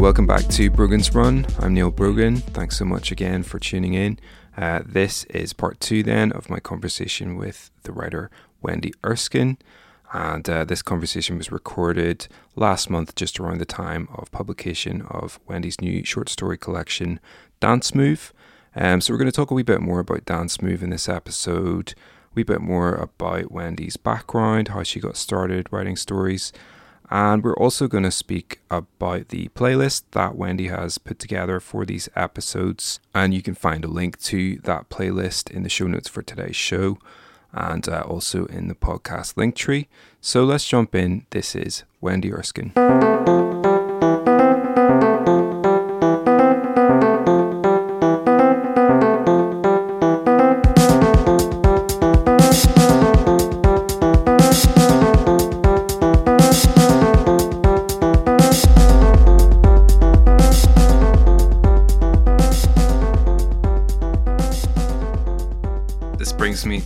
welcome back to Brogan's Run. I'm Neil Brogan. Thanks so much again for tuning in. Uh, this is part two then of my conversation with the writer Wendy Erskine. And uh, this conversation was recorded last month, just around the time of publication of Wendy's new short story collection, Dance Move. Um, so, we're going to talk a wee bit more about Dance Move in this episode, a wee bit more about Wendy's background, how she got started writing stories. And we're also going to speak about the playlist that Wendy has put together for these episodes. And you can find a link to that playlist in the show notes for today's show and uh, also in the podcast link tree. So let's jump in. This is Wendy Erskine.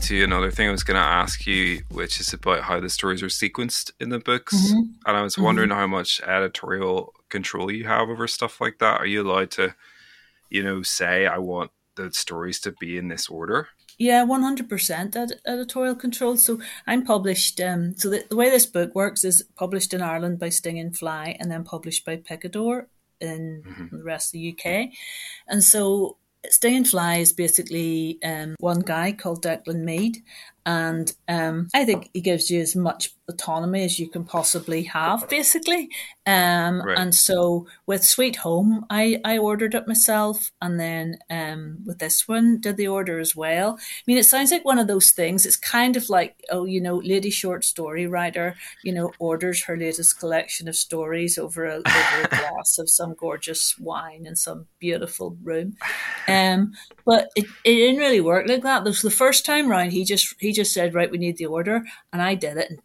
To another thing I was going to ask you, which is about how the stories are sequenced in the books. Mm-hmm. And I was wondering mm-hmm. how much editorial control you have over stuff like that. Are you allowed to, you know, say, I want the stories to be in this order? Yeah, 100% ed- editorial control. So I'm published. Um, so the, the way this book works is published in Ireland by Stinging Fly and then published by Picador in mm-hmm. the rest of the UK. And so Stinging Fly is basically um, one guy called Declan Meade, and um, I think he gives you as much autonomy as you can possibly have, basically. Um, right. And so with Sweet Home, I, I ordered it myself, and then um, with this one, did the order as well. I mean, it sounds like one of those things. It's kind of like, oh, you know, lady short story writer, you know, orders her latest collection of stories over a, over a glass of some gorgeous wine in some beautiful room. Um, but it, it didn't really work like that. This the first time round. He just he just said, right, we need the order, and I did it in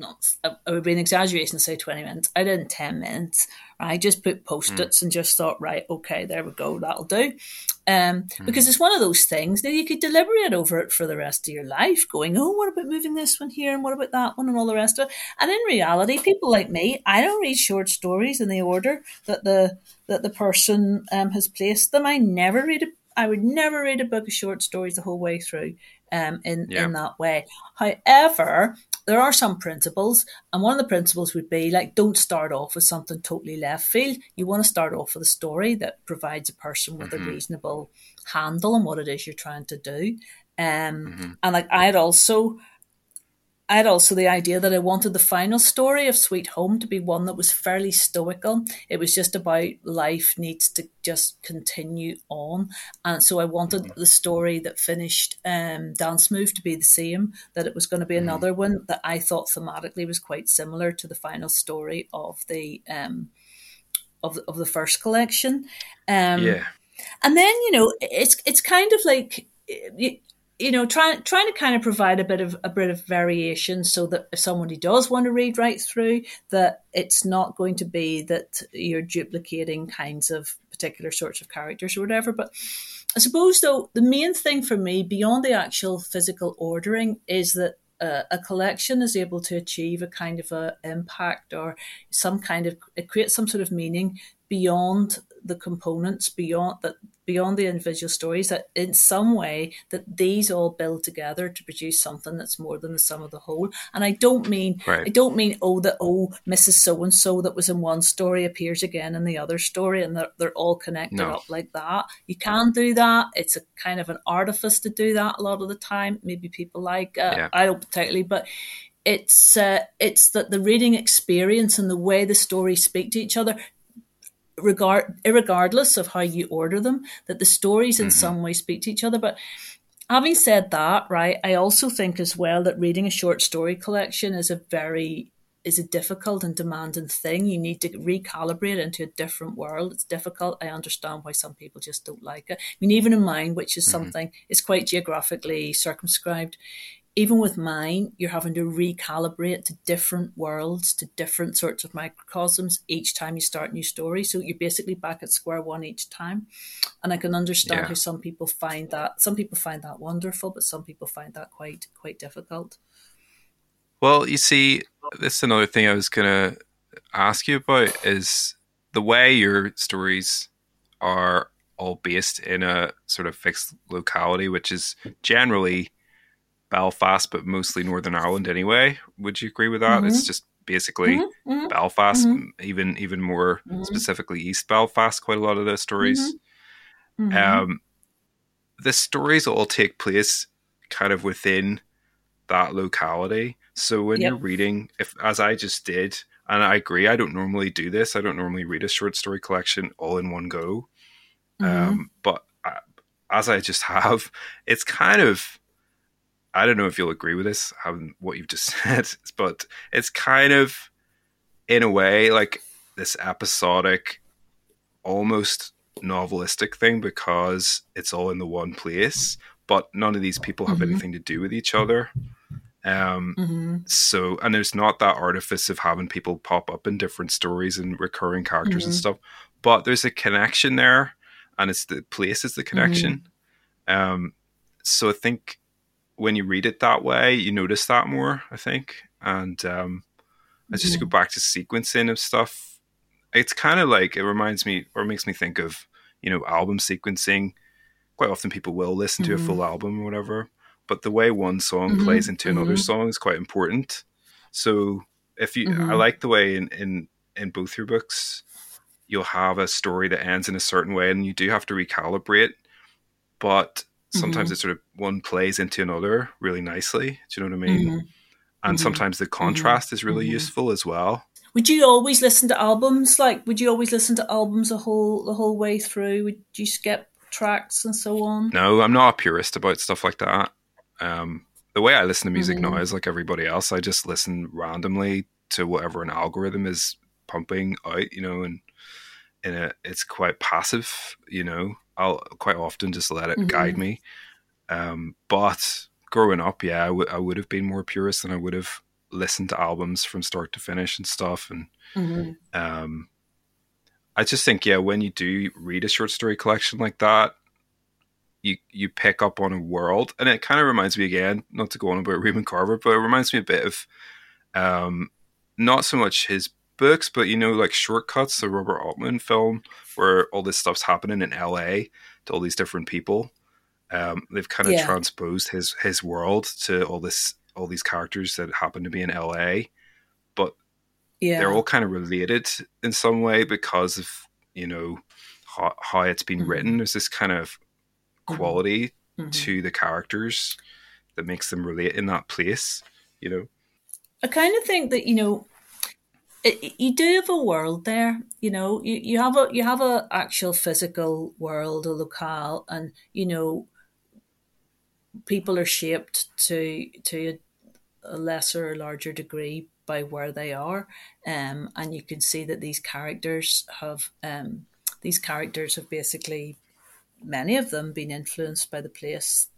not I would be an exaggeration to say 20 minutes. I did in 10 minutes. I just put post-its mm. and just thought, right, okay, there we go, that'll do. Um, mm. Because it's one of those things that you could deliberate over it for the rest of your life, going, oh, what about moving this one here and what about that one and all the rest of it. And in reality, people like me, I don't read short stories in the order that the that the person um, has placed them. I never read a I would never read a book of short stories the whole way through um, in yeah. in that way. However, there are some principles, and one of the principles would be like don't start off with something totally left field. You want to start off with a story that provides a person with mm-hmm. a reasonable handle on what it is you're trying to do. Um, mm-hmm. And like I'd also I had also the idea that I wanted the final story of Sweet Home to be one that was fairly stoical. It was just about life needs to just continue on. And so I wanted mm-hmm. the story that finished um, Dance Move to be the same, that it was going to be mm-hmm. another one that I thought thematically was quite similar to the final story of the um, of, of the first collection. Um, yeah. And then, you know, it's it's kind of like you know, trying trying to kind of provide a bit of a bit of variation so that if somebody does want to read right through, that it's not going to be that you're duplicating kinds of particular sorts of characters or whatever. But I suppose though the main thing for me beyond the actual physical ordering is that uh, a collection is able to achieve a kind of a impact or some kind of it creates some sort of meaning beyond the components beyond that beyond the individual stories that in some way that these all build together to produce something that's more than the sum of the whole and i don't mean right. i don't mean oh that oh mrs so and so that was in one story appears again in the other story and they're, they're all connected no. up like that you can do that it's a kind of an artifice to do that a lot of the time maybe people like uh, yeah. i don't particularly but it's uh, it's that the reading experience and the way the stories speak to each other regard regardless of how you order them, that the stories in mm-hmm. some way speak to each other. But having said that, right, I also think as well that reading a short story collection is a very is a difficult and demanding thing. You need to recalibrate into a different world. It's difficult. I understand why some people just don't like it. I mean, even in mine, which is mm-hmm. something, it's quite geographically circumscribed even with mine, you're having to recalibrate to different worlds, to different sorts of microcosms each time you start a new story. So you're basically back at square one each time. And I can understand yeah. how some people find that some people find that wonderful, but some people find that quite quite difficult. Well, you see, this is another thing I was gonna ask you about is the way your stories are all based in a sort of fixed locality, which is generally Belfast, but mostly Northern Ireland anyway. Would you agree with that? Mm-hmm. It's just basically mm-hmm. mm-hmm. Belfast, mm-hmm. even even more mm-hmm. specifically East Belfast. Quite a lot of those stories. Mm-hmm. Um, the stories all take place kind of within that locality. So when yep. you're reading, if as I just did, and I agree, I don't normally do this. I don't normally read a short story collection all in one go. Um, but I, as I just have, it's kind of I don't know if you'll agree with this, having what you've just said, but it's kind of in a way like this episodic, almost novelistic thing because it's all in the one place, but none of these people have mm-hmm. anything to do with each other. Um, mm-hmm. so, and there's not that artifice of having people pop up in different stories and recurring characters mm-hmm. and stuff, but there's a connection there and it's the place is the connection. Mm-hmm. Um, so I think when you read it that way, you notice that more. I think, and um, I just go back to sequencing of stuff. It's kind of like it reminds me or makes me think of you know album sequencing. Quite often, people will listen to mm-hmm. a full album or whatever, but the way one song mm-hmm. plays into another mm-hmm. song is quite important. So if you, I mm-hmm. like the way in in in both your books you'll have a story that ends in a certain way and you do have to recalibrate but sometimes mm-hmm. it sort of one plays into another really nicely do you know what i mean mm-hmm. and mm-hmm. sometimes the mm-hmm. contrast is really mm-hmm. useful as well would you always listen to albums like would you always listen to albums the whole the whole way through would you skip tracks and so on no i'm not a purist about stuff like that um, the way i listen to music now mm-hmm. is like everybody else i just listen randomly to whatever an algorithm is pumping out you know and in a it's quite passive you know i'll quite often just let it mm-hmm. guide me um, but growing up yeah I, w- I would have been more purist and i would have listened to albums from start to finish and stuff and mm-hmm. um, i just think yeah when you do read a short story collection like that you you pick up on a world and it kind of reminds me again not to go on about Raymond Carver but it reminds me a bit of um, not so much his books, but you know, like Short Cuts, the Robert Altman film, where all this stuff's happening in LA to all these different people. Um, they've kind of yeah. transposed his his world to all this all these characters that happen to be in LA, but yeah. they're all kind of related in some way because of you know how, how it's been mm-hmm. written. There's this kind of mm-hmm. quality mm-hmm. to the characters that makes them relate in that place. You know, I kind of think that you know it, you do have a world there you know you, you have a you have a actual physical world a locale and you know people are shaped to to a lesser or larger degree by where they are um, and you can see that these characters have um, these characters have basically many of them been influenced by the place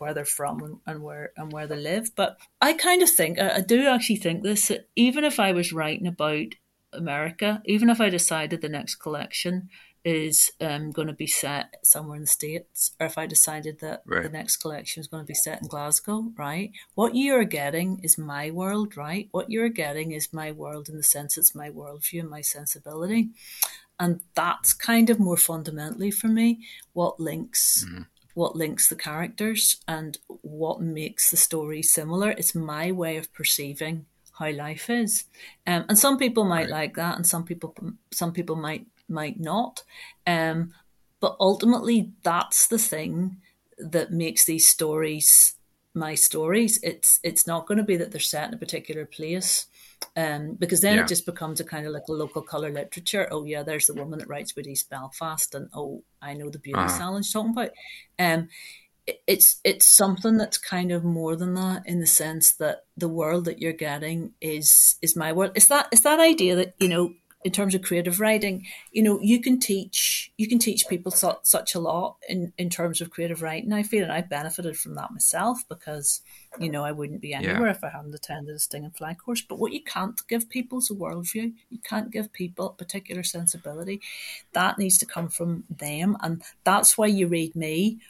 where they're from and, where and where they live. But I kind of think I, do actually think this. Even if I was writing about America, even if I decided the next collection is um, going to be set somewhere in the States, or if I decided that right. the next collection is going to be set in Glasgow, right? What you are getting is my world, right? What you're getting is my world in the sense it's my worldview and my sensibility. And that's kind of more fundamentally for me what links mm-hmm what links the characters and what makes the story similar. It's my way of perceiving how life is, um, and some people might right. like that, and some people some people might might not. Um, but ultimately, that's the thing that makes these stories my stories. It's it's not going to be that they're set in a particular place um, because then yeah. it just becomes a kind of like a local color literature. Oh yeah, there's the woman that writes about East Belfast, and oh, I know the beauty uh-huh. salon she's talking about. Um, it, it's it's something that's kind of more than that in the sense that the world that you're getting is is my world. It's that it's that idea that you know in terms of creative writing, you know, you can teach you can teach people su- such a lot in in terms of creative writing. I feel, and I benefited from that myself because you know I wouldn't be anywhere yeah. if I hadn't attended a Stinging Fly course. But what you can't give people is a worldview. You can't give people a particular sensibility. That needs to come from them, and that's why you read me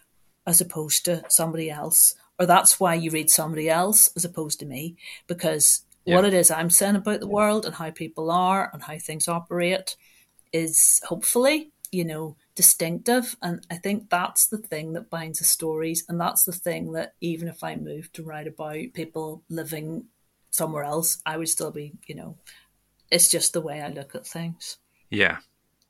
as opposed to somebody else, or that's why you read somebody else as opposed to me because yeah. what it is I'm saying about the world and how people are and how things operate is hopefully, you know, distinctive. And I think that's the thing that binds the stories. And that's the thing that even if I moved to write about people living somewhere else, I would still be, you know, it's just the way I look at things. Yeah.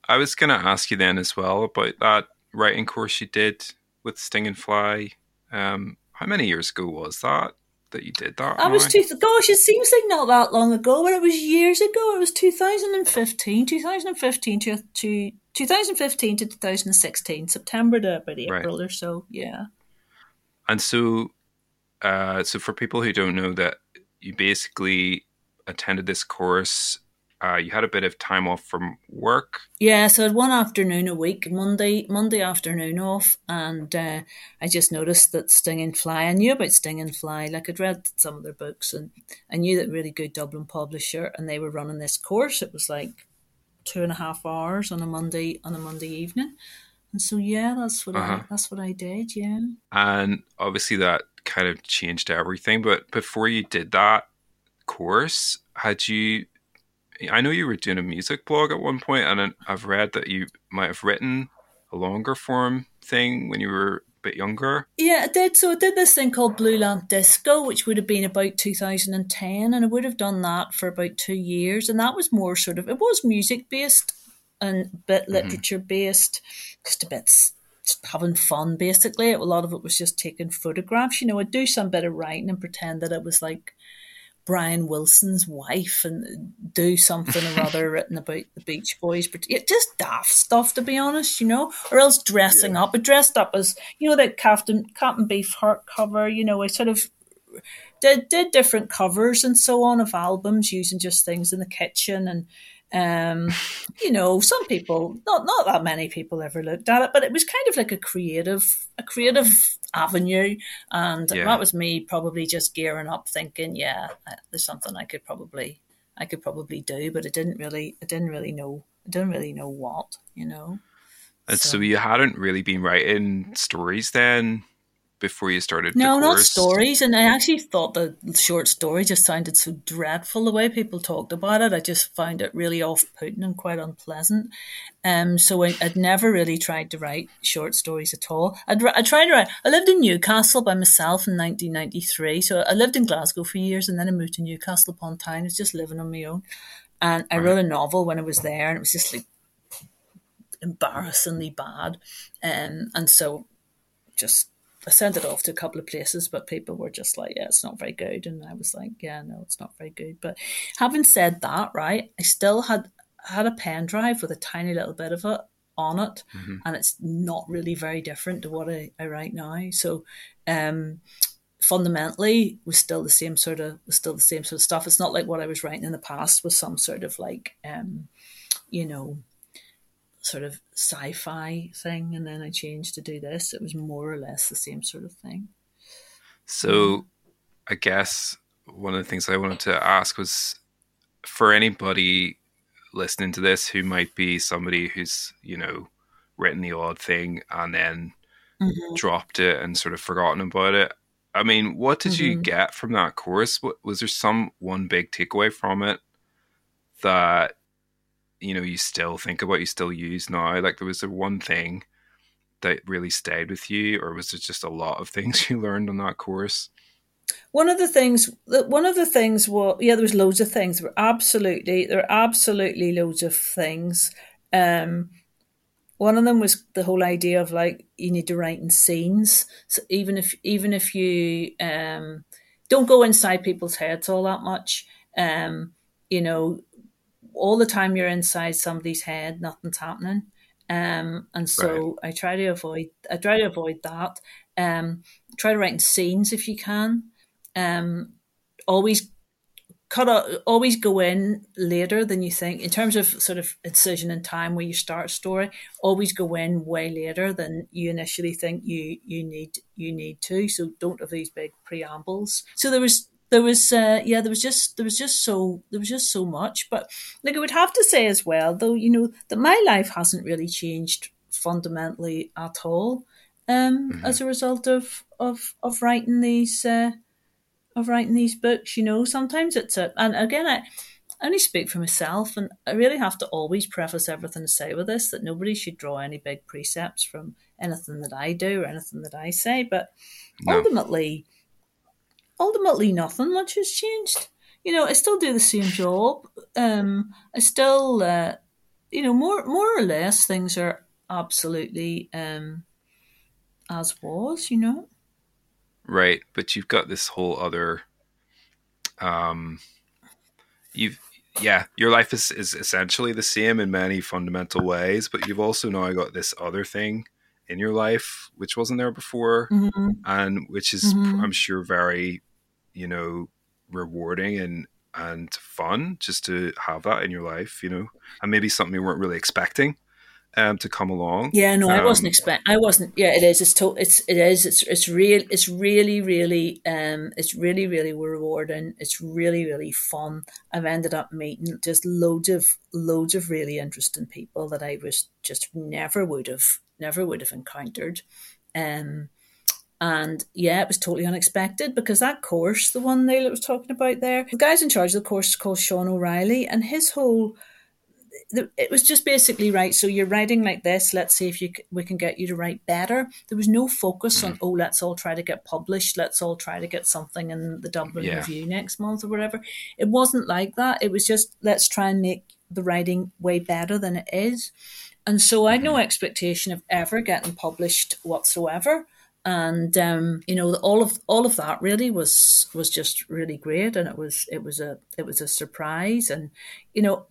I was going to ask you then as well about that writing course you did with Stinging Fly. Um, how many years ago was that? That you did that. I was two. Gosh, it seems like not that long ago, but it was years ago. It was 2015, 2015 to, to 2015 to 2016, September to about April right. or so. Yeah. And so, uh, so for people who don't know that, you basically attended this course uh, you had a bit of time off from work. Yeah, so I had one afternoon a week, Monday Monday afternoon off, and uh, I just noticed that Stinging Fly. I knew about Stinging Fly, like I'd read some of their books, and I knew that really good Dublin publisher, and they were running this course. It was like two and a half hours on a Monday on a Monday evening, and so yeah, that's what uh-huh. I that's what I did. Yeah, and obviously that kind of changed everything. But before you did that course, had you I know you were doing a music blog at one point, and I've read that you might have written a longer form thing when you were a bit younger. Yeah, I did. So I did this thing called Blue Lamp Disco, which would have been about 2010, and I would have done that for about two years, and that was more sort of it was music based and a bit mm-hmm. literature based, just a bit having fun basically. A lot of it was just taking photographs. You know, I'd do some bit of writing and pretend that it was like Brian Wilson's wife and do something or other written about the Beach Boys, but just daft stuff to be honest, you know, or else dressing yeah. up. I dressed up as you know that Captain Captain Beefheart cover. You know, I sort of did did different covers and so on of albums using just things in the kitchen and um, you know, some people, not not that many people ever looked at it, but it was kind of like a creative, a creative avenue, and yeah. that was me probably just gearing up, thinking, yeah, there's something I could probably, I could probably do, but I didn't really, I didn't really know, I didn't really know what, you know. And so, so you hadn't really been writing stories then before you started? No, not stories. And I actually thought the short story just sounded so dreadful the way people talked about it. I just found it really off-putting and quite unpleasant. Um, so I, would never really tried to write short stories at all. I'd, I tried to write. I lived in Newcastle by myself in 1993. So I lived in Glasgow for years, and then I moved to Newcastle upon Tyne. I was just living on my own, and I wrote a novel when I was there, and it was just like embarrassingly bad. Um, and so just I sent it off to a couple of places, but people were just like, yeah, it's not very good. And I was like, yeah, no, it's not very good. But having said that, right, I still had had a pen drive with a tiny little bit of it on it. Mm-hmm. And it's not really very different to what I, I write now. So um fundamentally was still the same sort of was still the same sort of stuff. It's not like what I was writing in the past was some sort of like um, you know, sort of sci-fi thing and then I changed to do this. It was more or less the same sort of thing. So I guess one of the things I wanted to ask was for anybody listening to this who might be somebody who's, you know, written the odd thing and then mm-hmm. dropped it and sort of forgotten about it. I mean, what did mm-hmm. you get from that course? What, was there some one big takeaway from it that you know you still think about, you still use now? Like, there was the one thing that really stayed with you, or was it just a lot of things you learned on that course? One of the things, one of the things was, yeah, there was loads of things. There were absolutely, there were absolutely loads of things. Um, one of them was the whole idea of like you need to write in scenes. So even if even if you um, don't go inside people's heads all that much, um, you know, all the time you're inside somebody's head, nothing's happening. Um, and so right. I try to avoid I try to avoid that. Um, try to write in scenes if you can. Um, always cut out, always go in later than you think in terms of sort of incision and time where you start a story. Always go in way later than you initially think you you need you need to. So don't have these big preambles. So there was there was uh, yeah there was just there was just so there was just so much but like i would have to say as well though you know that my life hasn't really changed fundamentally at all um, mm-hmm. as a result of of of writing these uh, of writing these books you know sometimes it's a and again i I only speak for myself, and I really have to always preface everything I say with this that nobody should draw any big precepts from anything that I do or anything that I say. But no. ultimately, ultimately, nothing much has changed. You know, I still do the same job. Um, I still, uh, you know, more more or less things are absolutely um, as was. You know. Right, but you've got this whole other. Um, you've yeah, your life is, is essentially the same in many fundamental ways, but you've also now got this other thing in your life which wasn't there before mm-hmm. and which is mm-hmm. I'm sure very, you know, rewarding and and fun just to have that in your life, you know, and maybe something you weren't really expecting um, to come along. Yeah, no, um, I wasn't expect. I wasn't. Yeah, it is. It's to, It's it is. It's it's real. It's really really. Um, it's really really rewarding. It's really really fun. I've ended up meeting just loads of loads of really interesting people that I was just never would have never would have encountered. Um, and yeah, it was totally unexpected because that course, the one Neil was talking about there, the guy's in charge of the course is called Sean O'Reilly, and his whole it was just basically right. So you're writing like this. Let's see if you we can get you to write better. There was no focus on mm. oh, let's all try to get published. Let's all try to get something in the Dublin yeah. Review next month or whatever. It wasn't like that. It was just let's try and make the writing way better than it is. And so I had no mm-hmm. expectation of ever getting published whatsoever. And um, you know, all of all of that really was was just really great, and it was it was a it was a surprise. And you know,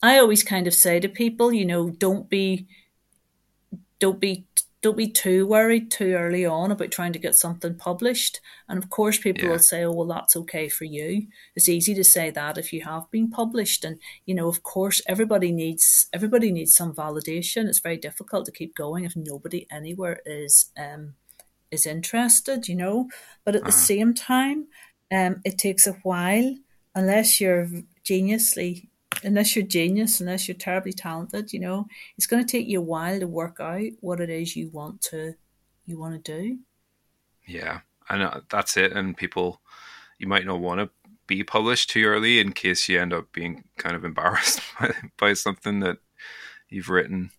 I always kind of say to people, you know, don't be, don't be, don't be too worried too early on about trying to get something published. And of course, people yeah. will say, "Oh, well, that's okay for you." It's easy to say that if you have been published, and you know, of course, everybody needs everybody needs some validation. It's very difficult to keep going if nobody anywhere is um, is interested, you know. But at uh-huh. the same time, um, it takes a while unless you're geniusly unless you're genius, unless you're terribly talented, you know, it's going to take you a while to work out what it is you want to you want to do. Yeah, and that's it. And people, you might not want to be published too early in case you end up being kind of embarrassed by, by something that you've written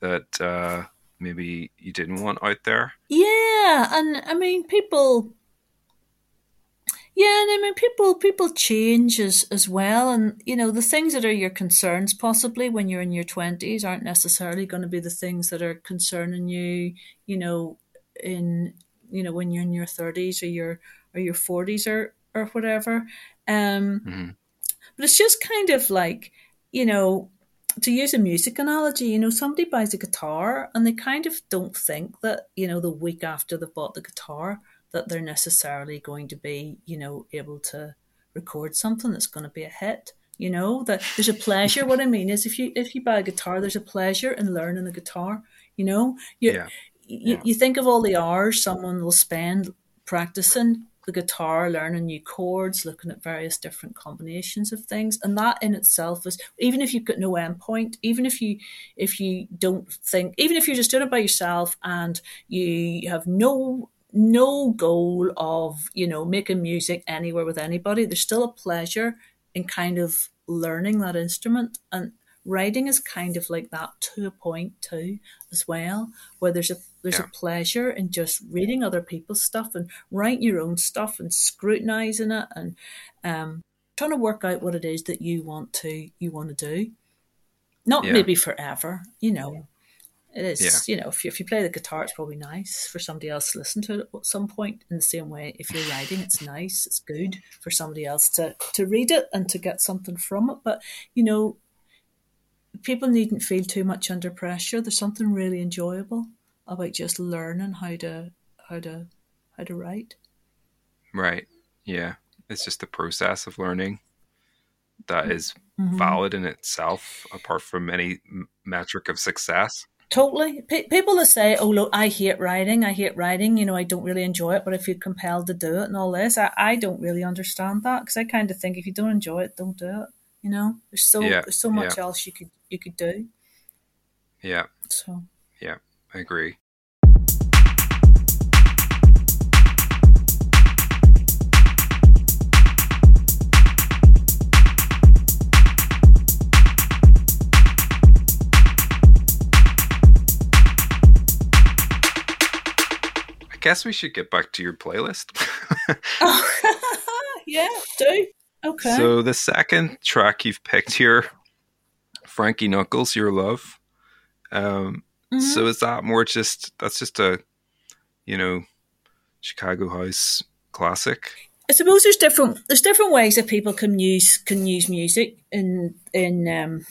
that uh, maybe you didn't want out there. Yeah, and I mean, people yeah, and I mean people people change as as well, and you know the things that are your concerns possibly when you're in your twenties aren't necessarily going to be the things that are concerning you, you know, in you know when you're in your thirties or your or your forties or or whatever. Um, mm-hmm. But it's just kind of like you know to use a music analogy, you know, somebody buys a guitar and they kind of don't think that, you know, the week after they've bought the guitar, that they're necessarily going to be, you know, able to record something that's going to be a hit. You know that there's a pleasure. what I mean is, if you if you buy a guitar, there's a pleasure in learning the guitar. You know, you, yeah. you, yeah. you think of all the hours someone will spend practicing the guitar, learning new chords, looking at various different combinations of things, and that in itself is even if you've got no endpoint, even if you if you don't think, even if you're just doing it by yourself and you have no no goal of, you know, making music anywhere with anybody. There's still a pleasure in kind of learning that instrument. And writing is kind of like that to a point too, as well, where there's a there's yeah. a pleasure in just reading other people's stuff and writing your own stuff and scrutinizing it and um, trying to work out what it is that you want to you want to do. Not yeah. maybe forever, you know. It is, yeah. you know, if you, if you play the guitar, it's probably nice for somebody else to listen to it at some point. In the same way, if you're writing, it's nice, it's good for somebody else to, to read it and to get something from it. But, you know, people needn't feel too much under pressure. There's something really enjoyable about just learning how to how to how to write. Right. Yeah. It's just the process of learning that is mm-hmm. valid in itself, apart from any metric of success. Totally. P- people that say, "Oh, look, I hate writing. I hate writing. You know, I don't really enjoy it, but I feel compelled to do it and all this," I, I don't really understand that because I kind of think if you don't enjoy it, don't do it. You know, there's so yeah, there's so much yeah. else you could you could do. Yeah. So. Yeah, I agree. guess we should get back to your playlist. oh, yeah, do. Okay. So the second track you've picked here, Frankie Knuckles, Your Love. Um, mm-hmm. So is that more just that's just a, you know, Chicago house classic? I suppose there's different there's different ways that people can use can use music in in um,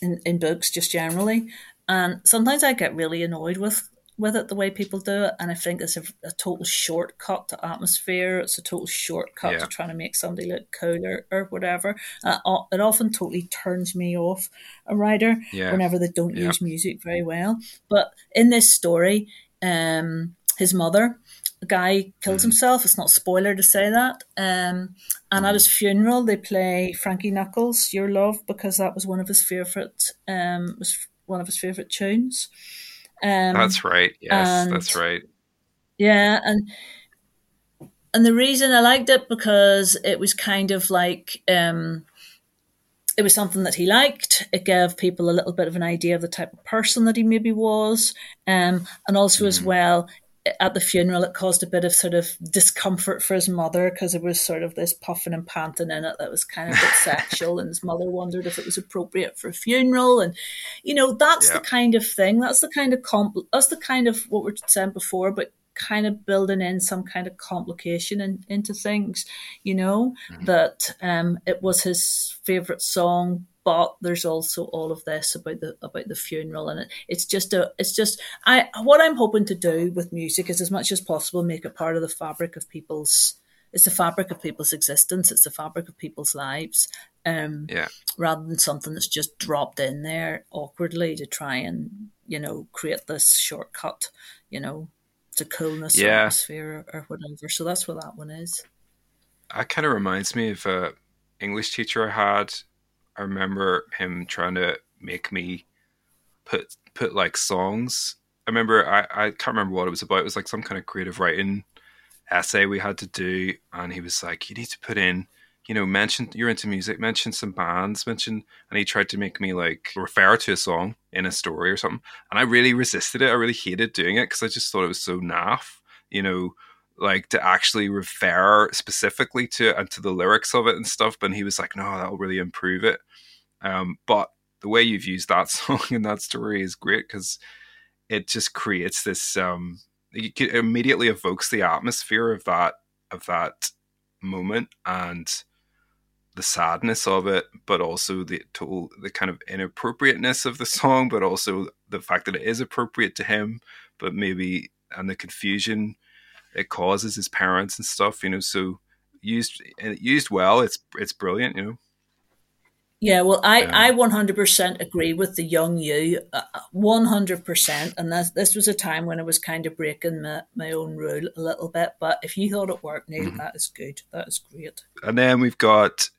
in, in books just generally, and sometimes I get really annoyed with with it the way people do it, and I think it's a, a total shortcut to atmosphere. It's a total shortcut yeah. to trying to make somebody look cooler or whatever. Uh, it often totally turns me off a writer yeah. whenever they don't yeah. use music very well. But in this story, um, his mother a guy kills mm. himself. It's not spoiler to say that. Um, and mm. at his funeral, they play Frankie Knuckles, "Your Love," because that was one of his favorite um, was one of his favorite tunes. Um, that's right. Yes, that's right. Yeah, and and the reason I liked it because it was kind of like um, it was something that he liked. It gave people a little bit of an idea of the type of person that he maybe was, um, and also mm. as well, at the funeral, it caused a bit of sort of discomfort for his mother because there was sort of this puffing and panting in it that was kind of a bit sexual, and his mother wondered if it was appropriate for a funeral. And you know, that's yeah. the kind of thing. That's the kind of comp. That's the kind of what we are saying before, but kind of building in some kind of complication in, into things. You know mm-hmm. that um, it was his favorite song, but there's also all of this about the about the funeral and it, it's just a it's just i what i'm hoping to do with music is as much as possible make it part of the fabric of people's it's the fabric of people's existence it's the fabric of people's lives um yeah rather than something that's just dropped in there awkwardly to try and you know create this shortcut you know to coolness yeah. atmosphere or, or whatever so that's what that one is that kind of reminds me of a english teacher i had I remember him trying to make me put put like songs. I remember I, I can't remember what it was about. It was like some kind of creative writing essay we had to do, and he was like, "You need to put in, you know, mention you're into music, mention some bands, mention." And he tried to make me like refer to a song in a story or something, and I really resisted it. I really hated doing it because I just thought it was so naff, you know like to actually refer specifically to it and to the lyrics of it and stuff. But he was like, no, that'll really improve it. Um, but the way you've used that song in that story is great because it just creates this. Um, it immediately evokes the atmosphere of that of that moment and the sadness of it, but also the total the kind of inappropriateness of the song, but also the fact that it is appropriate to him, but maybe and the confusion it causes his parents and stuff. You know, so used used well, it's it's brilliant. You know. Yeah, well, I, I 100% agree with the young you, 100%. Uh, and that, this was a time when I was kind of breaking my, my own rule a little bit. But if you thought it worked, Neil, mm-hmm. that is good. That is great. And then we've got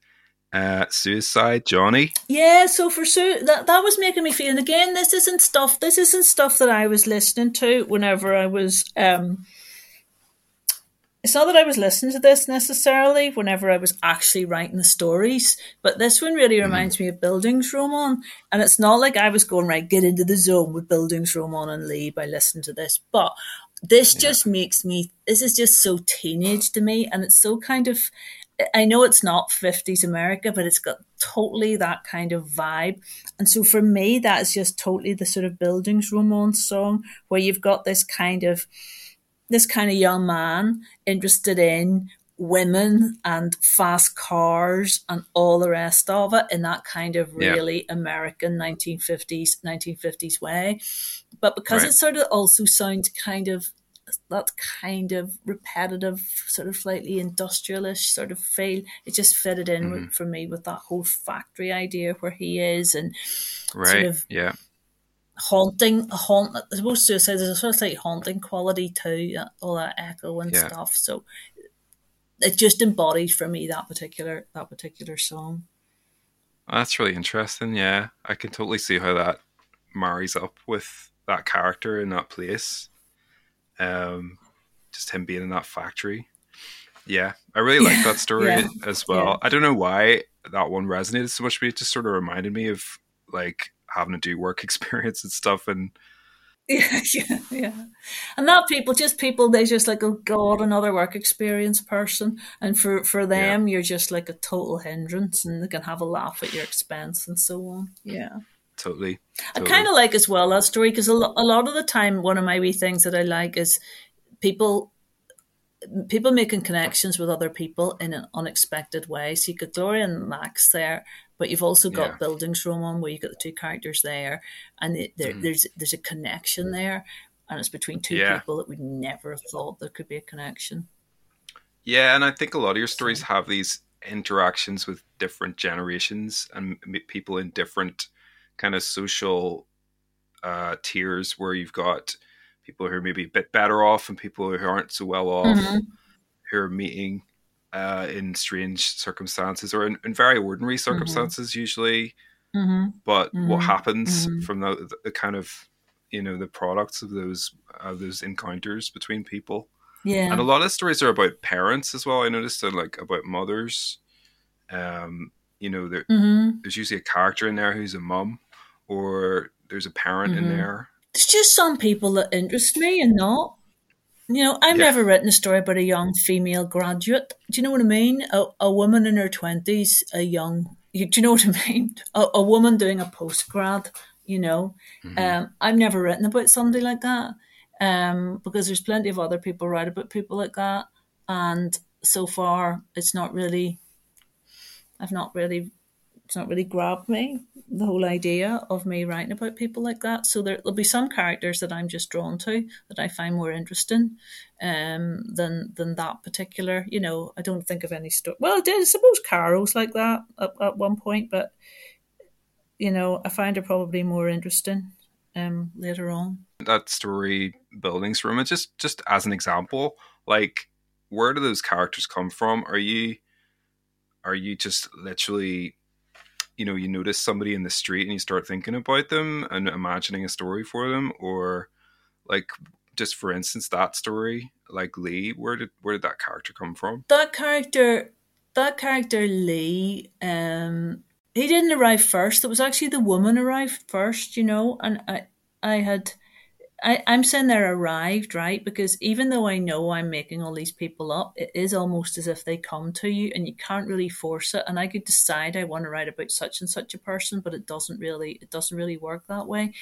uh, Suicide Johnny. Yeah, so for Sue, that, that was making me feel, and again, this isn't stuff, this isn't stuff that I was listening to whenever I was. um it's not that I was listening to this necessarily whenever I was actually writing the stories, but this one really mm-hmm. reminds me of Bildungsroman. And it's not like I was going, right, get into the zone with Bildungsroman and Lee by listening to this. But this yeah. just makes me, this is just so teenage to me. And it's so kind of, I know it's not 50s America, but it's got totally that kind of vibe. And so for me, that is just totally the sort of Bildungsroman song where you've got this kind of, this kind of young man interested in women and fast cars and all the rest of it in that kind of really yeah. American 1950s 1950s way. But because right. it sort of also sounds kind of that kind of repetitive, sort of slightly industrialish sort of feel. It just fitted in mm. with, for me with that whole factory idea where he is and right. sort of yeah haunting, haunt. I suppose suicide there's a sort of like haunting quality too, all that echo and yeah. stuff. So it just embodies for me that particular that particular song. That's really interesting. Yeah, I can totally see how that marries up with that character in that place. Um, just him being in that factory. Yeah, I really like that story yeah. as well. Yeah. I don't know why that one resonated so much, but it just sort of reminded me of like having to do work experience and stuff and Yeah, yeah, yeah. And that people, just people, they just like, oh God, another work experience person. And for, for them, yeah. you're just like a total hindrance and they can have a laugh at your expense and so on. Yeah. Totally. totally. I kind of like as well that story because a, lo- a lot of the time, one of my wee things that I like is people people making connections with other people in an unexpected way. So you got Gloria and Max there, but you've also got yeah. Bildungsroman where you got the two characters there, and there, mm. there's there's a connection there, and it's between two yeah. people that we never have thought there could be a connection. Yeah, and I think a lot of your stories have these interactions with different generations and people in different kind of social uh, tiers, where you've got people who are maybe a bit better off and people who aren't so well off mm-hmm. who are meeting uh, in strange circumstances or in, in very ordinary mm-hmm. circumstances mm-hmm. usually. Mm-hmm. But what mm-hmm. happens mm-hmm. from the, the, kind of you know the products of those of those encounters between people. Yeah, and a lot of stories are about parents as well. I noticed they're like about mothers. Um, you know, there, there's usually a character in there who's a mum, or there's a parent in there It's just some people that interest me and not. You know, I've yeah. never written a story about a young female graduate. Do you know what I mean? A, a woman in her twenties, a young. Do you know what I mean? A, a woman doing a post grad. You know, mm-hmm. um, I've never written about somebody like that um, because there's plenty of other people write about people like that, and so far it's not really. I've not really it's not really grabbed me the whole idea of me writing about people like that. So there, will be some characters that i'm just drawn to that i find more interesting um, than than that particular you know i don't think of any story well i did i suppose Carol's like that at, at one point but you know i find her probably more interesting um, later on. That story Bildungsroman it's just just as an example like where do those characters come from? Are you are you just literally you know you notice somebody in the street and you start thinking about them and imagining a story for them or like just for instance that story like lee where did where did that character come from? That character that character lee um he didn't arrive first. It was actually the woman arrived first you know and i i had I, I'm saying they're arrived, right? Because even though I know I'm making all these people up, it is almost as if they come to you and you can't really force it. And I could decide I want to write about such and such a person, but it doesn't really it doesn't really work that way.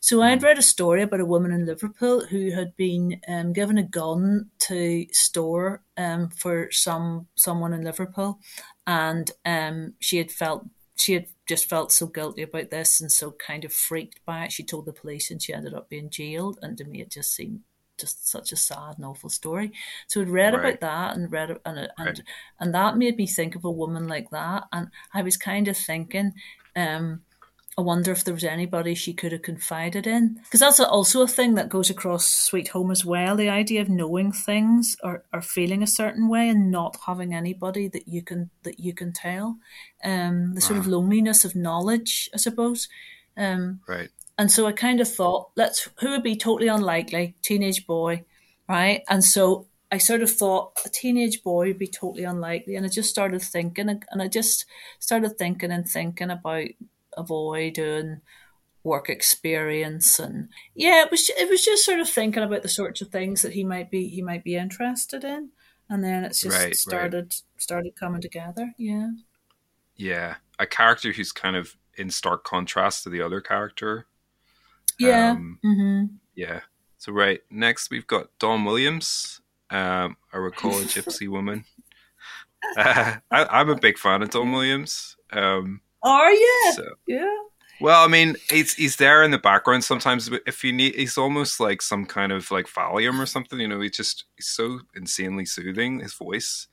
So I had hmm. read a story about a woman in Liverpool who had been um, given a gun to store um, for some someone in Liverpool, and um, she had felt she had just felt so guilty about this and so kind of freaked by it. She told the police and she ended up being jailed. And to me, it just seemed just such a sad and awful story. So I'd read right. about that and read and and, right. and that made me think of a woman like that. And I was kind of thinking, um, I wonder if there was anybody she could have confided in. Because that's also a thing that goes across Sweet Home as well the idea of knowing things or, or feeling a certain way and not having anybody that you can that you can tell. Um, the sort of loneliness of knowledge, I suppose. Um, right. And so I kind of thought, let's who would be totally unlikely? Teenage boy, right? And so I sort of thought a teenage boy would be totally unlikely, and I just started thinking, and I just started thinking and thinking about avoid and work experience and yeah it was it was just sort of thinking about the sorts of things that he might be he might be interested in. And then it's just right, started right. started coming together yeah. Yeah. A character who's kind of in stark contrast to the other character. Yeah um, mm-hmm. yeah. So right next we've got Don Williams um I recall a gypsy woman. Uh, I, am a big fan of Don Williams. Um are you? So, yeah. Well, I mean, he's he's there in the background sometimes. If you need, he's almost like some kind of like Valium or something. You know, he's just he's so insanely soothing. His voice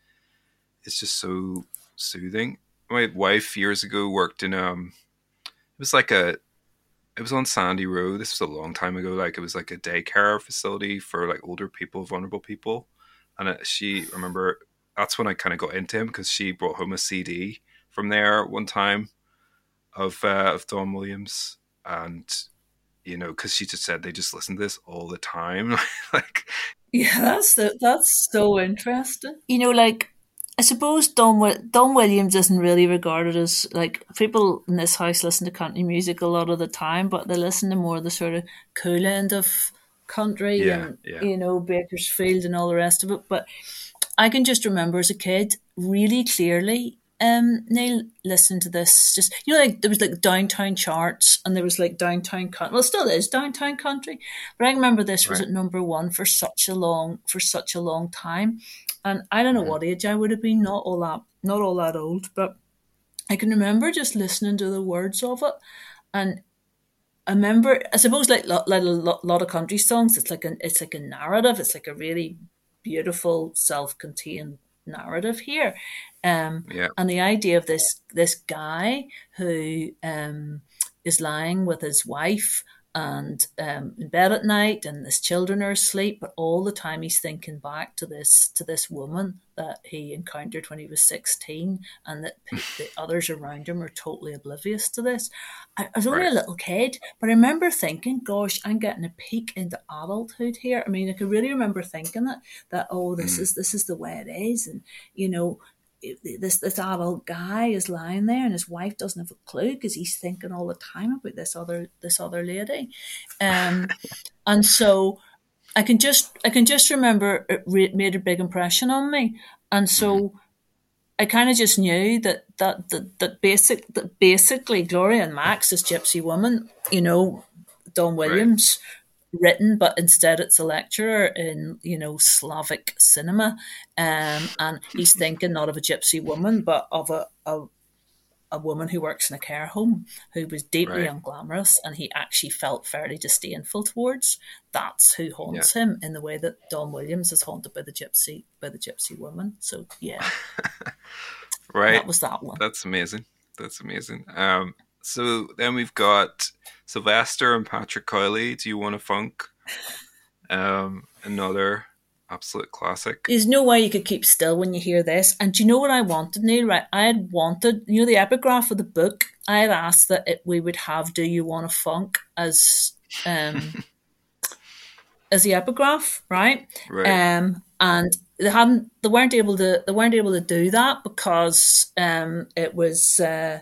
is just so soothing. My wife years ago worked in um, it was like a, it was on Sandy Road. This was a long time ago. Like it was like a daycare facility for like older people, vulnerable people. And it, she remember that's when I kind of got into him because she brought home a CD from there one time of uh, of Don Williams, and you know, because she just said they just listen to this all the time, like. Yeah, that's the, that's so interesting. You know, like I suppose Don Don Williams isn't really regarded as like people in this house listen to country music a lot of the time, but they listen to more of the sort of cool end of country Yeah, and yeah. you know Bakersfield and all the rest of it. But I can just remember as a kid really clearly. Um, Neil listened to this. Just you know, like there was like downtown charts, and there was like downtown country. Well, still is downtown country, but I remember this was at number one for such a long for such a long time. And I don't know Mm-hmm. what age I would have been, not all that not all that old, but I can remember just listening to the words of it, and I remember, I suppose, like like a lot of country songs, it's like an it's like a narrative. It's like a really beautiful, self-contained narrative here. Um, Yeah. and the idea of this this guy who um, is lying with his wife and um, in bed at night, and his children are asleep, but all the time he's thinking back to this to this woman that he encountered when he was sixteen, and that the others around him are totally oblivious to this. I, I was only Right. a little kid, but I remember thinking, "Gosh, I'm getting a peek into adulthood here." I mean, I can really remember thinking that that oh, this is this is the way it is, and you know, this this adult guy is lying there, and his wife doesn't have a clue because he's thinking all the time about this other this other lady, um, and so I can just I can just remember it re- made a big impression on me, and so. I kind of just knew that that that, that basic that basically Gloria and Max is Gypsy Woman, you know, Don Williams written, but instead it's a lecturer in you know Slavic cinema, um, and he's thinking not of a Gypsy woman, but of a, a a woman who works in a care home who was deeply Right. unglamorous and he actually felt fairly disdainful towards. That's who haunts him in the way that Don Williams is haunted by the gypsy by the gypsy woman. So yeah, Right. that was that one. That's amazing. That's amazing. Um, so then we've got Sylvester and Patrick Cowley. Do you want to funk? Um, another absolute classic. There's no way you could keep still when you hear this. And do you know what I wanted, Neil? Right, I had wanted, you know, the epigraph of the book. I had asked that it, we would have "Do You Want to Funk" as um as the epigraph, right? Right. Um, and they hadn't, they weren't able to, they weren't able to do that because um, it was, uh,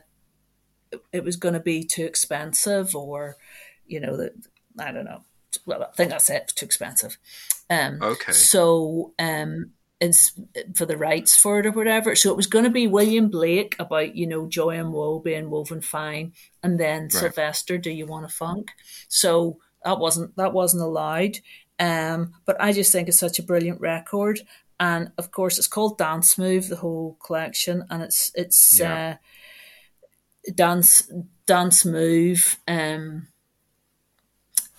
it was going to be too expensive, or you know, that I don't know. Well, I think that's it. Too expensive. Um, Okay. So, um, it's for the rights for it or whatever. So it was going to be William Blake about you know joy and woe being woven fine, and then Sylvester, do you want to funk? So that wasn't that wasn't allowed. Um, but I just think it's such a brilliant record, and of course it's called Dance Move, the whole collection, and it's it's Yeah. uh, dance dance move. Um,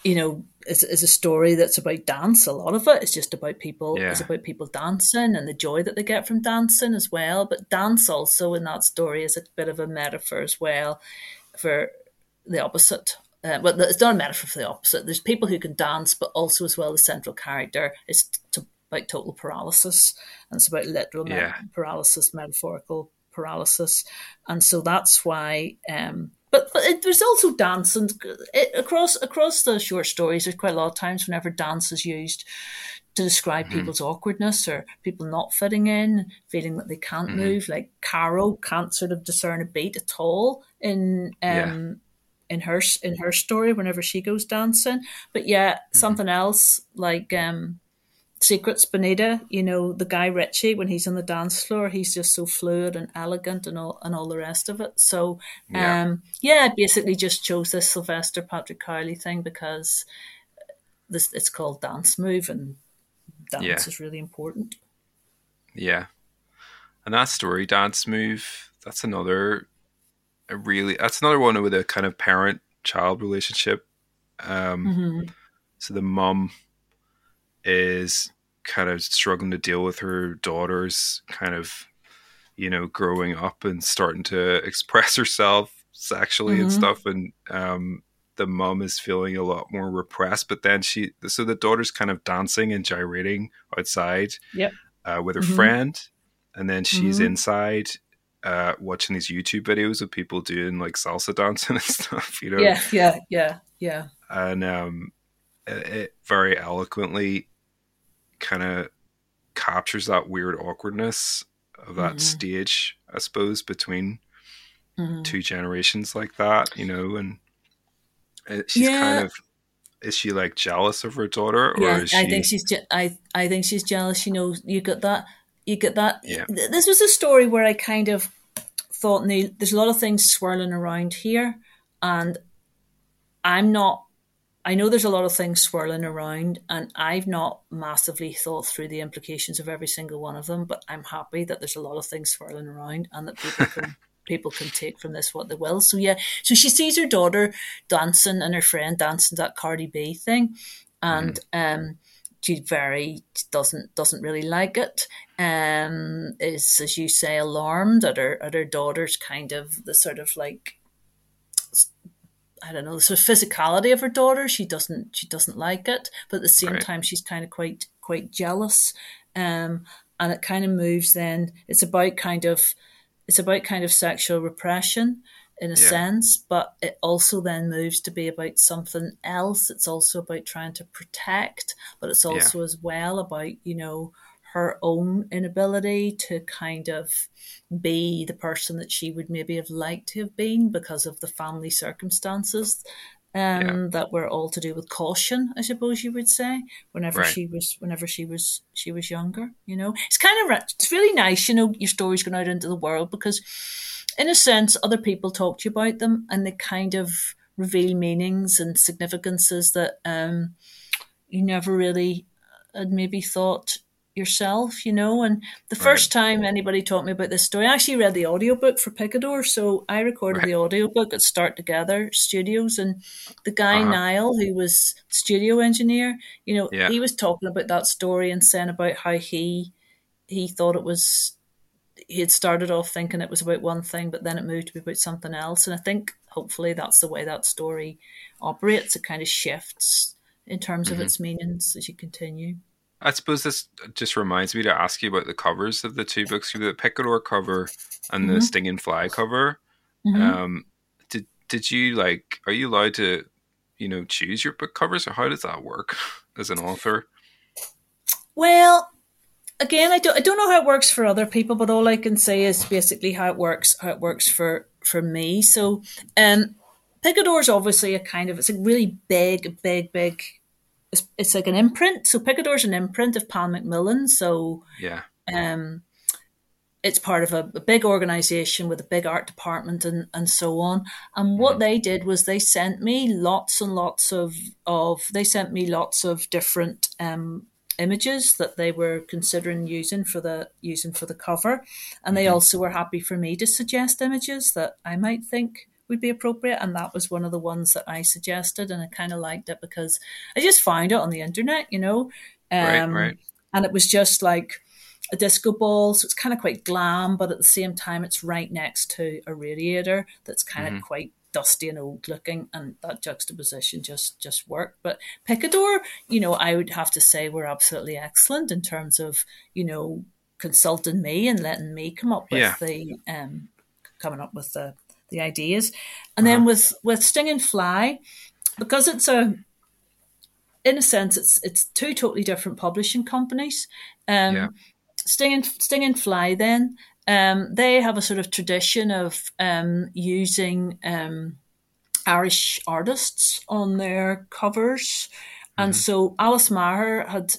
you know, is, is a story that's about dance. A lot of it is just about people. It's about people dancing and the joy that they get from dancing as well. But dance also in that story is a bit of a metaphor as well for the opposite. Uh, well, it's not a metaphor for the opposite. There's people who can dance, but also as well the central character is to, about total paralysis, and it's about literal Yeah. paralysis, metaphorical paralysis, and so that's why. Um, but but it, there's also dance and it, across across the short stories. There's quite a lot of times whenever dance is used to describe people's awkwardness or people not fitting in, feeling that they can't move. Like Carol can't sort of discern a beat at all in um, in her in her story whenever she goes dancing. But yeah, something else like um, Secrets Bonita, you know, the guy Richie when he's on the dance floor, he's just so fluid and elegant and all and all the rest of it. So Yeah. um yeah, I basically just chose this Sylvester Patrick Cowley thing because this it's called Dance Move and dance Yeah. is really important. Yeah. And that story dance move, that's another a really that's another one with a kind of parent child relationship. Um hmm so the mum is kind of struggling to deal with her daughter's kind of you know growing up and starting to express herself sexually and Mhm. stuff and um the mum is feeling a lot more repressed but then she so the daughter's kind of dancing and gyrating outside Yep. uh, with her Mhm. friend and then she's Mhm. inside uh, watching these youtube videos of people doing like salsa dancing and stuff you know Yeah, yeah, yeah, yeah. and um, it, it very eloquently kind of captures that weird awkwardness of that mm-hmm. stage, I suppose, between mm-hmm. two generations like that, you know, and she's yeah. kind of is she like jealous of her daughter or yeah, she... I think she's je- I I think she's jealous. You know, you got that you get that. Yeah. This was a story where I kind of thought, Neil, there's a lot of things swirling around here, and I'm not. I know there's a lot of things swirling around, and I've not massively thought through the implications of every single one of them. But I'm happy that there's a lot of things swirling around, and that people can people can take from this what they will. So yeah, so she sees her daughter dancing and her friend dancing that Cardi B thing, and mm. um, she very doesn't doesn't really like it. Um, is as you say alarmed at her at her daughter's kind of the sort of like I don't know the sort of physicality of her daughter. She doesn't she doesn't like it, but at the same right. time she's kind of quite quite jealous. Um, and it kind of moves. Then it's about kind of it's about kind of sexual repression in a yeah. sense, but it also then moves to be about something else. It's also about trying to protect, but it's also yeah. as well about, you know, her own inability to kind of be the person that she would maybe have liked to have been because of the family circumstances um, yeah. that were all to do with caution, I suppose you would say. Whenever right. she was, whenever she was, she was younger. You know, it's kind of it's really nice, you know, your stories going out into the world because, in a sense, other people talk to you about them and they kind of reveal meanings and significances that um, you never really had maybe thought yourself, you know. And the first right. time anybody taught me about this story, I actually read the audiobook for Picador. So I recorded right. the audiobook at Start Together Studios. And the guy, uh-huh. Niall, who was studio engineer, you know, yeah. he was talking about that story and saying about how he he thought it was he had started off thinking it was about one thing, but then it moved to be about something else. And I think hopefully that's the way that story operates. It kind of shifts in terms mm-hmm. of its meanings as you continue. I suppose this just reminds me to ask you about the covers of the two books, the Picador cover and mm-hmm. the Stinging Fly cover. Mm-hmm. Um, did did you like? Are you allowed to, you know, choose your book covers, or how does that work as an author? Well, again, I don't I don't know how it works for other people, but all I can say is basically how it works how it works for for me. So, um, Picador is obviously a kind of it's a really big, big, big it's, it's like an imprint. So Picador's an imprint of Pan Macmillan. So yeah, um, it's part of a, a, big organization with a big art department and, and so on. And what mm-hmm. they did was they sent me lots and lots of of they sent me lots of different um, images that they were considering using for the using for the cover, and they mm-hmm. also were happy for me to suggest images that I might think would be appropriate. And that was one of the ones that I suggested. And I kind of liked it because I just found it on the internet, you know? Um, right, right. And it was just like a disco ball. So it's kind of quite glam, but at the same time, it's right next to a radiator that's kind mm-hmm. of quite dusty and old looking and that juxtaposition just just worked but picador you know i would have to say were absolutely excellent in terms of you know consulting me and letting me come up with yeah. the um coming up with the the ideas. And uh-huh. then with with Stinging Fly, because it's a in a sense it's it's two totally different publishing companies. Um, yeah. Sting and Stinging Fly then um, they have a sort of tradition of um, using um, Irish artists on their covers. And mm-hmm. so Alice Maher had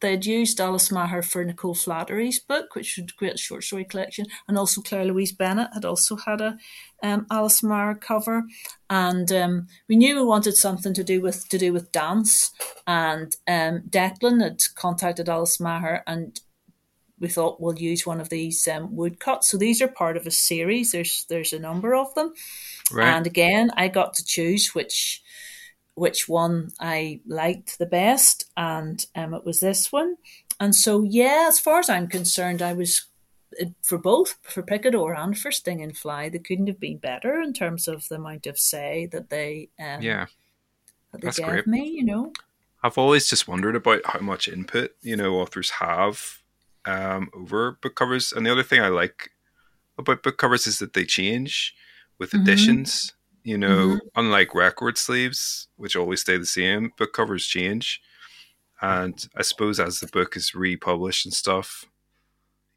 they'd used Alice Maher for Nicole Flattery's book, which was a great short story collection, and also Claire Louise Bennett had also had a um, Alice Maher cover, and um, we knew we wanted something to do with to do with dance, and um, Declan had contacted Alice Maher, and we thought we'll use one of these um, woodcuts. So these are part of a series. There's there's a number of them, right. and again, I got to choose which which one I liked the best, and um, it was this one. And so, yeah, as far as I'm concerned, I was for both for Picador and for Stinging Fly. They couldn't have been better in terms of the amount of say that they um, yeah that they That's gave great. me. You know, I've always just wondered about how much input you know authors have um, over book covers, and the other thing I like about book covers is that they change with mm-hmm. editions. You know, mm-hmm. unlike record sleeves, which always stay the same, book covers change. And I suppose as the book is republished and stuff,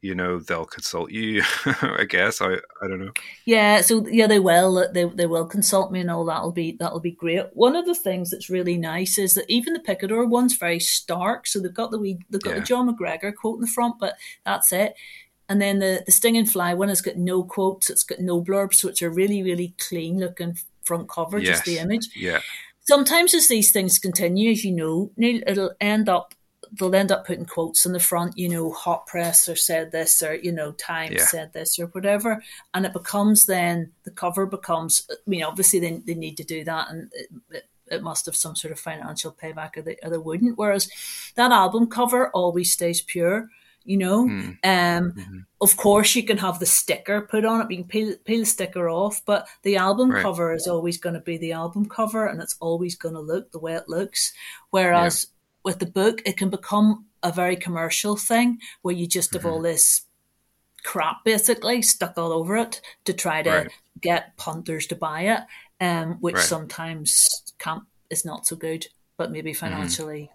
you know they'll consult you i guess i i don't know yeah so yeah they will they, they will consult me and all that'll be that'll be great one of the things that's really nice is that even the picador one's very stark so they've got the wee they've got yeah. the jon mcgregor quote in the front but that's it and then the the stinging fly one has got no quotes it's got no blurbs so it's a really really clean looking front cover yes. just the image yeah sometimes as these things continue as you know it'll end up they'll end up putting quotes on the front, you know, hot press or said this or, you know, Times yeah. said this or whatever. And it becomes then the cover becomes, I mean, obviously they, they need to do that and it, it, it must have some sort of financial payback or they, or they wouldn't. Whereas that album cover always stays pure. You know, mm. um, mm-hmm. of course you can have the sticker put on it. You can peel, peel the sticker off, but the album right. cover is always going to be the album cover, and it's always going to look the way it looks. Whereas with the book, it can become a very commercial thing where you just have mm-hmm. all this crap basically stuck all over it to try to right. get punters to buy it, um, which right. sometimes can't is not so good, but maybe mm-hmm. financially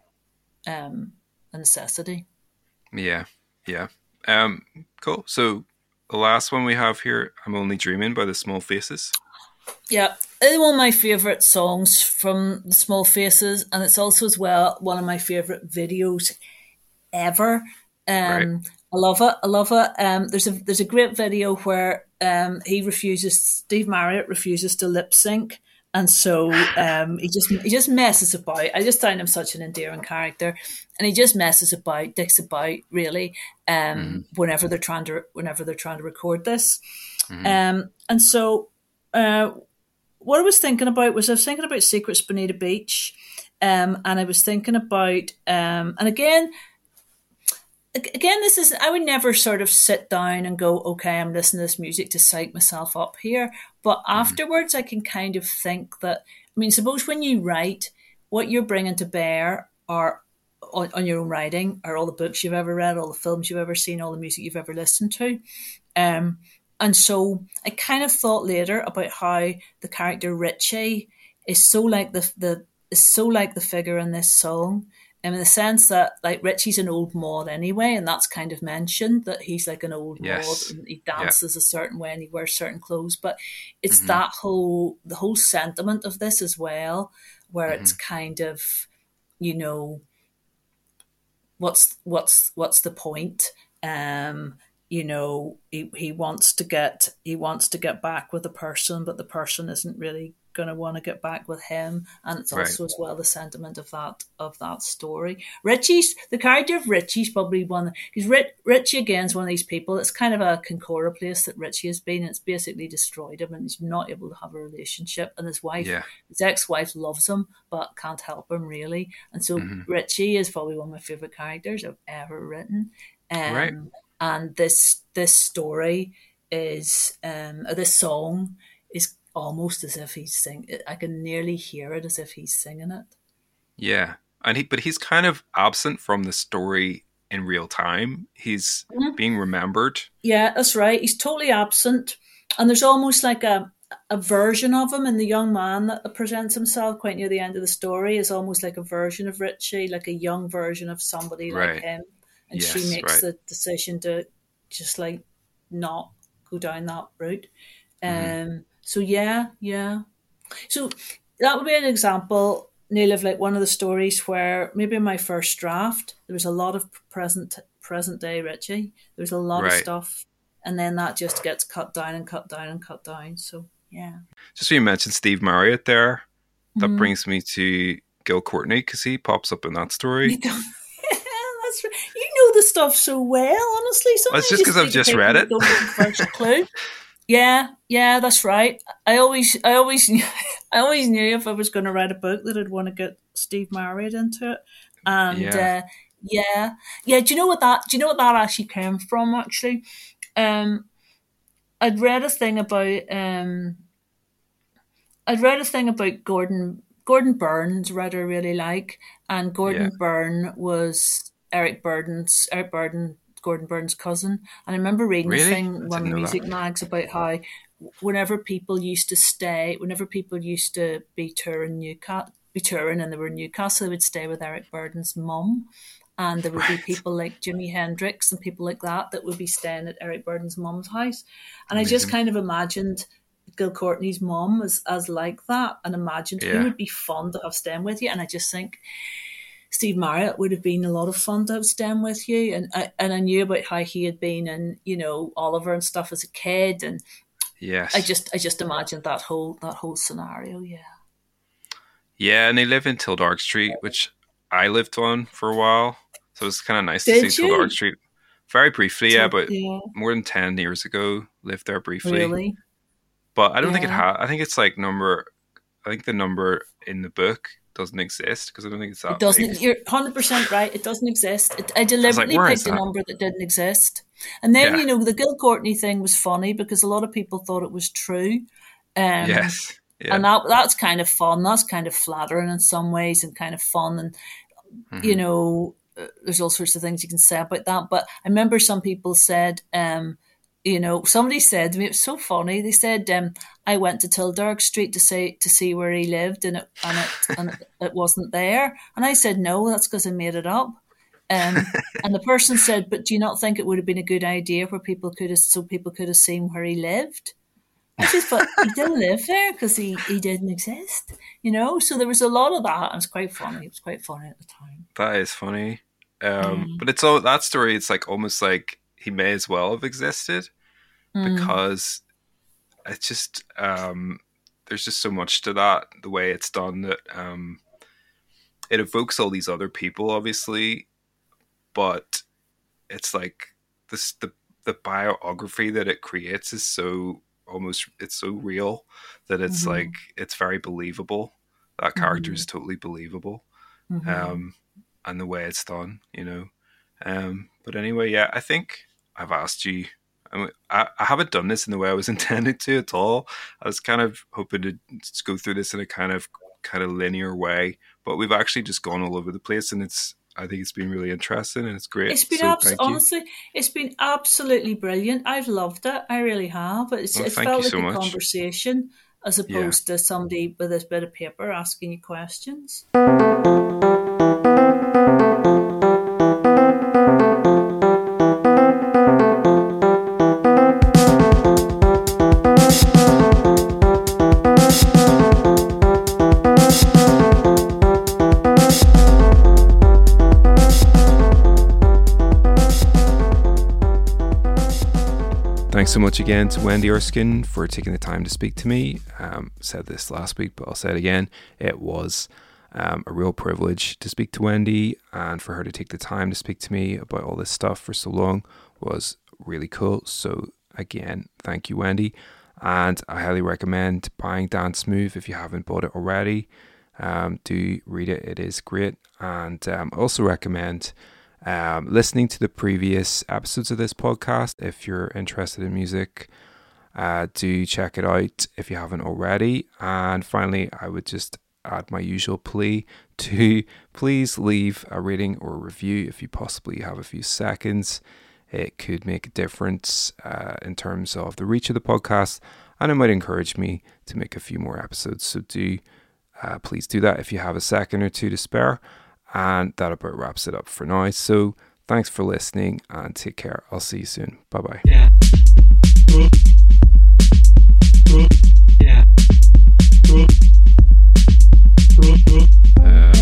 mm-hmm. um, a necessity. Yeah, yeah. Um, cool. So the last one we have here, "I'm Only Dreaming" by the Small Faces. Yeah, it's one of my favorite songs from the Small Faces, and it's also as well one of my favorite videos ever. Um, right. I love it. I love it. Um, there's a there's a great video where um, he refuses. Steve Marriott refuses to lip sync, and so um, he just he just messes about. I just find him such an endearing character, and he just messes about, dicks about really. Um, mm-hmm. Whenever they're trying to whenever they're trying to record this, mm-hmm. um, and so uh, what I was thinking about was I was thinking about Secrets Bonita Beach, um, and I was thinking about, um, and again, again, this is I would never sort of sit down and go, okay, I'm listening to this music to psych myself up here, but mm-hmm. afterwards I can kind of think that. I mean, suppose when you write, what you're bringing to bear are on, on, your own writing are all the books you've ever read, all the films you've ever seen, all the music you've ever listened to. Um, and so I kind of thought later about how the character Richie is so like the the is so like the figure in this song. In the sense that like Richie's an old mod anyway, and that's kind of mentioned that he's like an old yes. mod and he dances yeah. a certain way and he wears certain clothes. But it's mm-hmm. that whole the whole sentiment of this as well, where mm-hmm. it's kind of, you know, what's what's what's the point? Um, you know he, he wants to get he wants to get back with the person but the person isn't really going to want to get back with him and it's also right. as well the sentiment of that of that story richie's the character of richie's probably one because Rich, richie again is one of these people it's kind of a concora place that richie has been it's basically destroyed him and he's not able to have a relationship and his wife yeah. his ex-wife loves him but can't help him really and so mm-hmm. richie is probably one of my favorite characters i've ever written um, right and this this story is um this song almost as if he's sing I can nearly hear it as if he's singing it. Yeah. And he but he's kind of absent from the story in real time. He's mm-hmm. being remembered. Yeah, that's right. He's totally absent. And there's almost like a a version of him and the young man that presents himself quite near the end of the story is almost like a version of Richie, like a young version of somebody right. like him and yes, she makes right. the decision to just like not go down that route. Mm-hmm. So yeah, yeah. So that would be an example, Neil, of like one of the stories where maybe in my first draft there was a lot of present present day Richie. There was a lot right. of stuff, and then that just gets cut down and cut down and cut down. So yeah. Just so you mentioned Steve Marriott there, that mm-hmm. brings me to Gil Courtney because he pops up in that story. That's right. You know the stuff so well, honestly. Sometimes it's just because I've just read it. First clue. Yeah, yeah, that's right. I always, I always, I always knew if I was going to write a book that I'd want to get Steve Marriott into it, and yeah. Uh, yeah, yeah. Do you know what that? Do you know what that actually came from? Actually, um, I'd read a thing about um, I'd read a thing about Gordon Gordon Burns, read I really like, and Gordon yeah. Burn was Eric Burdon's Eric Burdon, Gordon Burns' cousin. And I remember reading really? a thing one of the music that. mags about how whenever people used to stay, whenever people used to be touring Newcastle, be touring and they were in Newcastle, they would stay with Eric Burdon's mum. and there would right. be people like Jimi Hendrix and people like that that would be staying at Eric Burdon's mum's house. And Amazing. I just kind of imagined Gil Courtney's mum as, as like that and imagined yeah. who would be fun to have staying with you. And I just think Steve Marriott would have been a lot of fun to have staying with you. And I, and I knew about how he had been and, you know, Oliver and stuff as a kid. And yes, I just, I just imagined that whole, that whole scenario. Yeah. Yeah. And they live in Tildarg Street, which I lived on for a while. So it's kind of nice Did to see Tildarg Street. Very briefly, yeah, but yeah. more than 10 years ago, lived there briefly. Really? But I don't yeah. think it has. I think it's like number, I think the number in the book doesn't exist because I don't think it's that. It doesn't. Big. You're hundred percent right. It doesn't exist. It, I deliberately I like, picked a number that didn't exist, and then yeah. you know the Gil Courtney thing was funny because a lot of people thought it was true. Um, yes. Yeah. And that that's kind of fun. That's kind of flattering in some ways, and kind of fun. And mm-hmm. you know, uh, there's all sorts of things you can say about that. But I remember some people said, um, you know, somebody said to me, it was so funny. They said, um, I went to Tildarg Street to say to see where he lived, and it and it and it, it wasn't there. And I said, no, that's because I made it up. Um, and the person said, but do you not think it would have been a good idea where people could have so people could have seen where he lived? I just thought he didn't live there because he, he didn't exist, you know. So there was a lot of that. And it was quite funny. It was quite funny at the time. That is funny. Um, mm. But it's all that story. It's like almost like he may as well have existed mm. because it's just um, there's just so much to that the way it's done that um, it evokes all these other people obviously but it's like this the the biography that it creates is so almost it's so real that it's mm-hmm. like it's very believable that character mm-hmm. is totally believable mm-hmm. um and the way it's done you know um but anyway yeah i think i've asked you I, I haven't done this in the way I was intended to at all. I was kind of hoping to go through this in a kind of kind of linear way, but we've actually just gone all over the place, and it's I think it's been really interesting and it's great. It's been so abs- honestly, it's been absolutely brilliant. I've loved it. I really have. It's, well, it's felt like so a much. conversation as opposed yeah. to somebody with a bit of paper asking you questions. So much again to Wendy Erskine for taking the time to speak to me. Um, said this last week, but I'll say it again. It was um, a real privilege to speak to Wendy, and for her to take the time to speak to me about all this stuff for so long was really cool. So, again, thank you, Wendy. And I highly recommend buying Dance Move if you haven't bought it already. Um, do read it, it is great. And um, also recommend um, listening to the previous episodes of this podcast. If you're interested in music, uh, do check it out if you haven't already. And finally, I would just add my usual plea to please leave a rating or a review if you possibly have a few seconds. It could make a difference uh, in terms of the reach of the podcast, and it might encourage me to make a few more episodes. So do uh, please do that if you have a second or two to spare. And that about wraps it up for now. So thanks for listening and take care. I'll see you soon. Bye bye. Yeah. Yeah. Uh,